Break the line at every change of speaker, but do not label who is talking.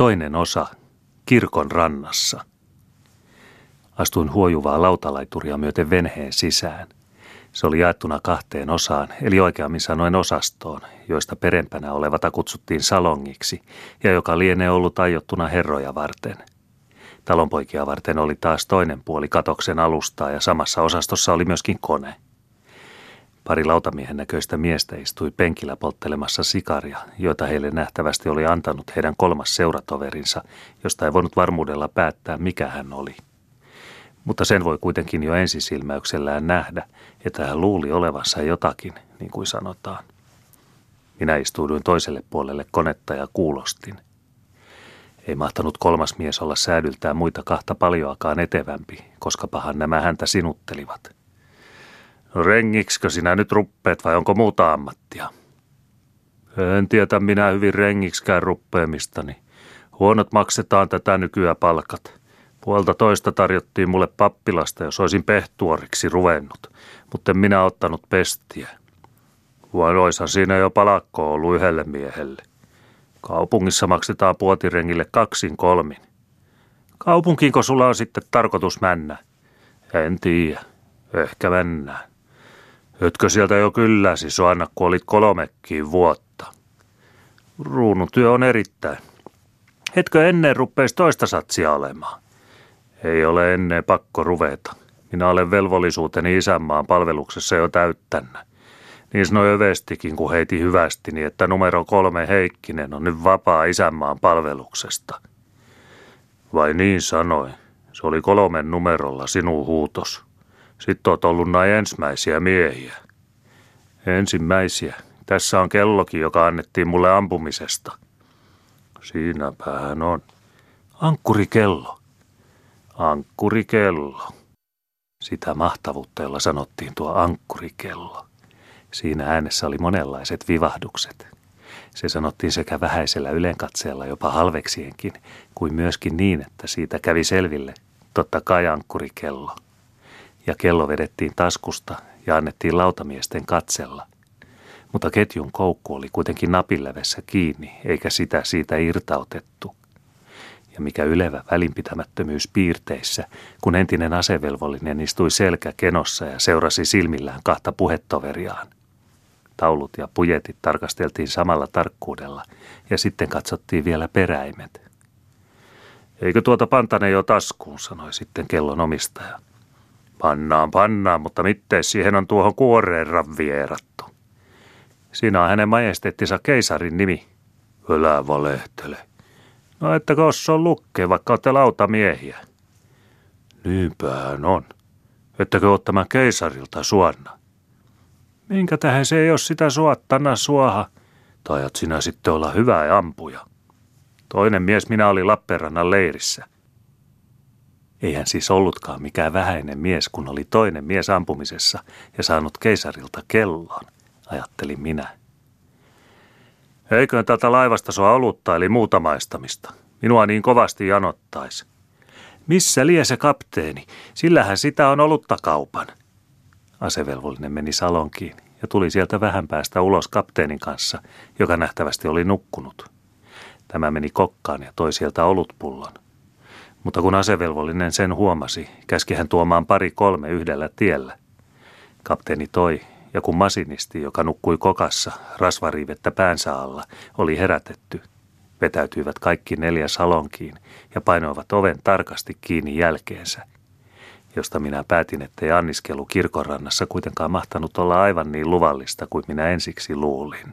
Toinen osa. Kirkon rannassa. Astuin huojuvaa lautalaituria myöten venheen sisään. Se oli jaettuna kahteen osaan, eli oikeammin sanoen osastoon, joista perempänä olevata kutsuttiin salongiksi, ja joka lienee ollut aiottuna herroja varten. Talonpoikia varten oli taas toinen puoli katoksen alustaa, ja samassa osastossa oli myöskin kone – Pari lautamiehen näköistä miestä istui penkillä polttelemassa sikaria, joita heille nähtävästi oli antanut heidän kolmas seuratoverinsa, josta ei voinut varmuudella päättää, mikä hän oli. Mutta sen voi kuitenkin jo ensisilmäyksellään nähdä, että hän luuli olevansa jotakin, niin kuin sanotaan. Minä istuuduin toiselle puolelle konetta ja kuulostin. Ei mahtanut kolmas mies olla säädyltään muita kahta paljoakaan etevämpi, koska pahan nämä häntä sinuttelivat – rengiksikö sinä nyt ruppeet vai onko muuta ammattia? En tiedä minä hyvin rengiksikään ruppeemistani. Huonot maksetaan tätä nykyään palkat. Puolta toista tarjottiin mulle pappilasta, jos olisin pehtuoriksi ruvennut, mutta en minä ottanut pestiä. Vaan oishan siinä jo palakko ollut yhdelle miehelle. Kaupungissa maksetaan puotirengille kaksin kolmin. Kaupunkiinko sulla on sitten tarkoitus mennä? En tiedä. Ehkä mennään. Etkö sieltä jo kylläsi, Soanna, kun olit kolmekin vuotta? Ruunutyö on erittäin. Etkö ennen ruppeisi toista satsia olemaan? Ei ole ennen pakko ruveta. Minä olen velvollisuuteni isänmaan palveluksessa jo täyttännä. Niin sanoi Övestikin, kun heiti hyvästi, niin että numero kolme Heikkinen on nyt vapaa isänmaan palveluksesta. Vai niin sanoi. Se oli kolmen numerolla sinun huutos. Sitten oot ollut näin ensimmäisiä miehiä. Ensimmäisiä. Tässä on kellokin, joka annettiin mulle ampumisesta. Siinäpähän on. Ankkurikello. Ankkurikello. Sitä mahtavuutta, jolla sanottiin tuo ankkurikello. Siinä äänessä oli monenlaiset vivahdukset. Se sanottiin sekä vähäisellä ylenkatseella jopa halveksienkin, kuin myöskin niin, että siitä kävi selville, totta kai ankkurikello – ja kello vedettiin taskusta ja annettiin lautamiesten katsella. Mutta ketjun koukku oli kuitenkin napillevessä kiinni, eikä sitä siitä irtautettu. Ja mikä ylevä välinpitämättömyys piirteissä, kun entinen asevelvollinen istui selkä kenossa ja seurasi silmillään kahta puhettoveriaan. Taulut ja pujetit tarkasteltiin samalla tarkkuudella ja sitten katsottiin vielä peräimet. Eikö tuota pantane jo taskuun, sanoi sitten kellon omistaja. Pannaan, pannaan, mutta miten siihen on tuohon kuoreen ravvierattu. Siinä on hänen majesteettinsa keisarin nimi. Älä valehtele. No että kossa on lukkeen, vaikka olette lautamiehiä. Niinpähän on. Ettäkö ole tämän keisarilta suonna? Minkä tähän se ei ole sitä suottana suoha? Tajat sinä sitten olla hyvä ampuja. Toinen mies minä oli Lappeenrannan leirissä – ei hän siis ollutkaan mikään vähäinen mies, kun oli toinen mies ampumisessa ja saanut keisarilta kellon, ajattelin minä. Eiköhän tätä laivasta sua olutta eli muuta maistamista. Minua niin kovasti janottaisi. Missä lie se kapteeni? Sillähän sitä on olutta kaupan. Asevelvollinen meni salonkiin ja tuli sieltä vähän päästä ulos kapteenin kanssa, joka nähtävästi oli nukkunut. Tämä meni kokkaan ja toi sieltä olutpullon. Mutta kun asevelvollinen sen huomasi, käski hän tuomaan pari kolme yhdellä tiellä. Kapteeni toi, ja kun masinisti, joka nukkui kokassa, rasvariivettä päänsä alla, oli herätetty, vetäytyivät kaikki neljä salonkiin ja painoivat oven tarkasti kiinni jälkeensä, josta minä päätin, ettei anniskelu kirkonrannassa kuitenkaan mahtanut olla aivan niin luvallista kuin minä ensiksi luulin.